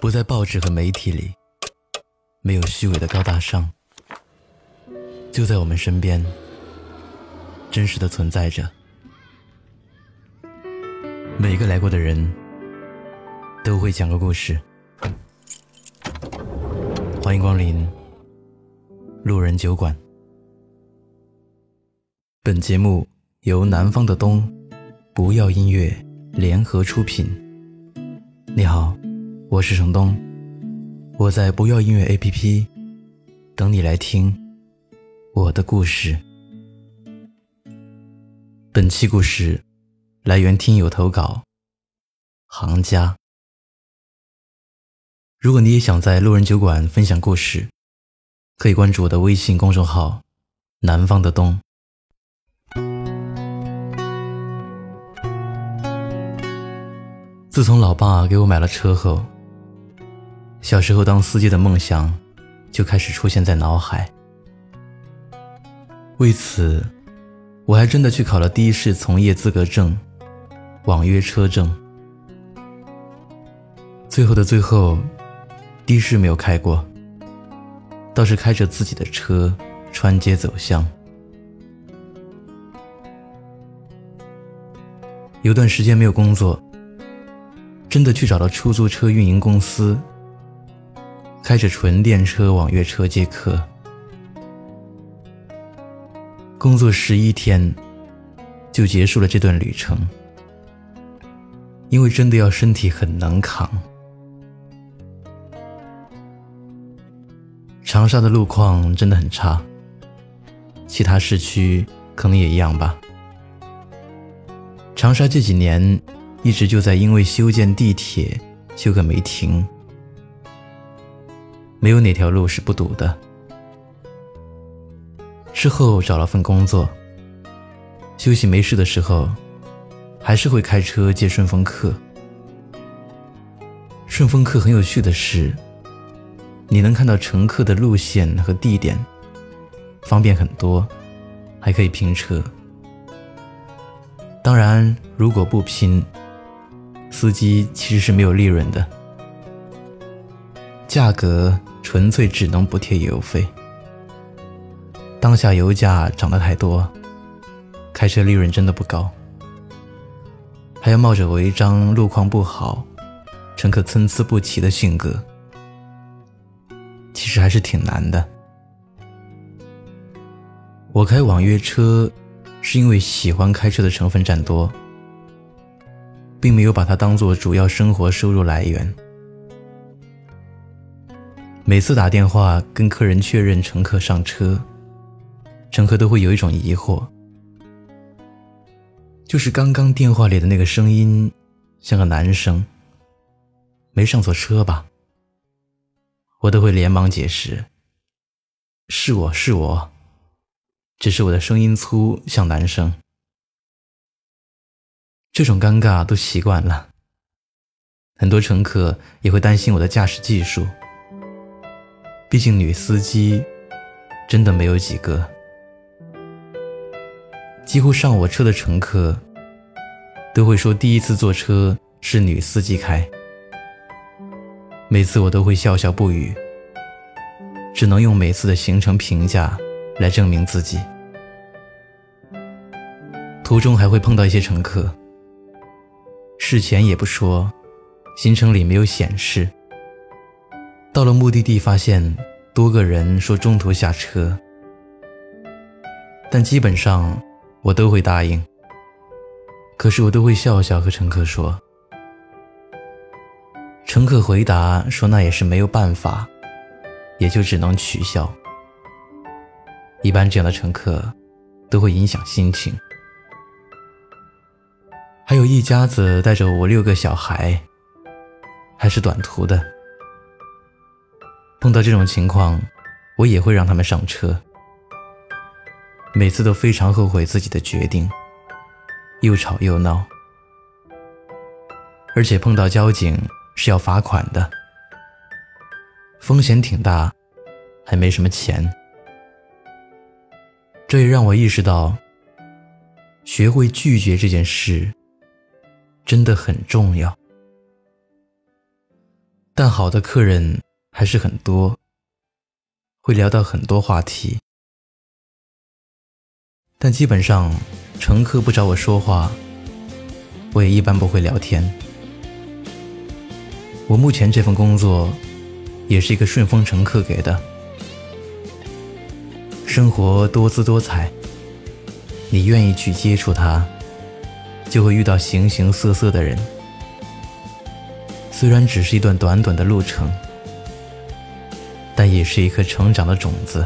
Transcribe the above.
不在报纸和媒体里，没有虚伪的高大上，就在我们身边，真实的存在着。每个来过的人都会讲个故事。欢迎光临路人酒馆。本节目由南方的冬不要音乐联合出品。你好，我是程东，我在不要音乐 APP 等你来听我的故事。本期故事。来源听友投稿，行家。如果你也想在路人酒馆分享故事，可以关注我的微信公众号“南方的冬”。自从老爸给我买了车后，小时候当司机的梦想就开始出现在脑海。为此，我还真的去考了的士从业资格证。网约车证，最后的最后，的士没有开过，倒是开着自己的车穿街走巷。有段时间没有工作，真的去找了出租车运营公司，开着纯电车网约车接客，工作十一天，就结束了这段旅程。因为真的要身体很能扛。长沙的路况真的很差，其他市区可能也一样吧。长沙这几年一直就在因为修建地铁修个没停，没有哪条路是不堵的。之后找了份工作，休息没事的时候。还是会开车接顺风客。顺风客很有趣的是，你能看到乘客的路线和地点，方便很多，还可以拼车。当然，如果不拼，司机其实是没有利润的，价格纯粹只能补贴油费。当下油价涨得太多，开车利润真的不高。还要冒着违章、路况不好、乘客参差不齐的性格，其实还是挺难的。我开网约车，是因为喜欢开车的成分占多，并没有把它当做主要生活收入来源。每次打电话跟客人确认乘客上车，乘客都会有一种疑惑。就是刚刚电话里的那个声音，像个男生。没上错车吧？我都会连忙解释。是我是我，只是我的声音粗，像男生。这种尴尬都习惯了。很多乘客也会担心我的驾驶技术，毕竟女司机真的没有几个。几乎上我车的乘客都会说，第一次坐车是女司机开。每次我都会笑笑不语，只能用每次的行程评价来证明自己。途中还会碰到一些乘客，事前也不说，行程里没有显示。到了目的地，发现多个人说中途下车，但基本上。我都会答应，可是我都会笑笑和乘客说。乘客回答说那也是没有办法，也就只能取消。一般这样的乘客都会影响心情。有一家子带着五六个小孩，还是短途的，碰到这种情况，我也会让他们上车。每次都非常后悔自己的决定，又吵又闹，而且碰到交警是要罚款的，风险挺大，还没什么钱。这也让我意识到，学会拒绝这件事真的很重要。但好的客人还是很多，会聊到很多话题。但基本上，乘客不找我说话，我也一般不会聊天。我目前这份工作，也是一个顺风乘客给的。生活多姿多彩，你愿意去接触它，就会遇到形形色色的人。虽然只是一段短短的路程，但也是一颗成长的种子。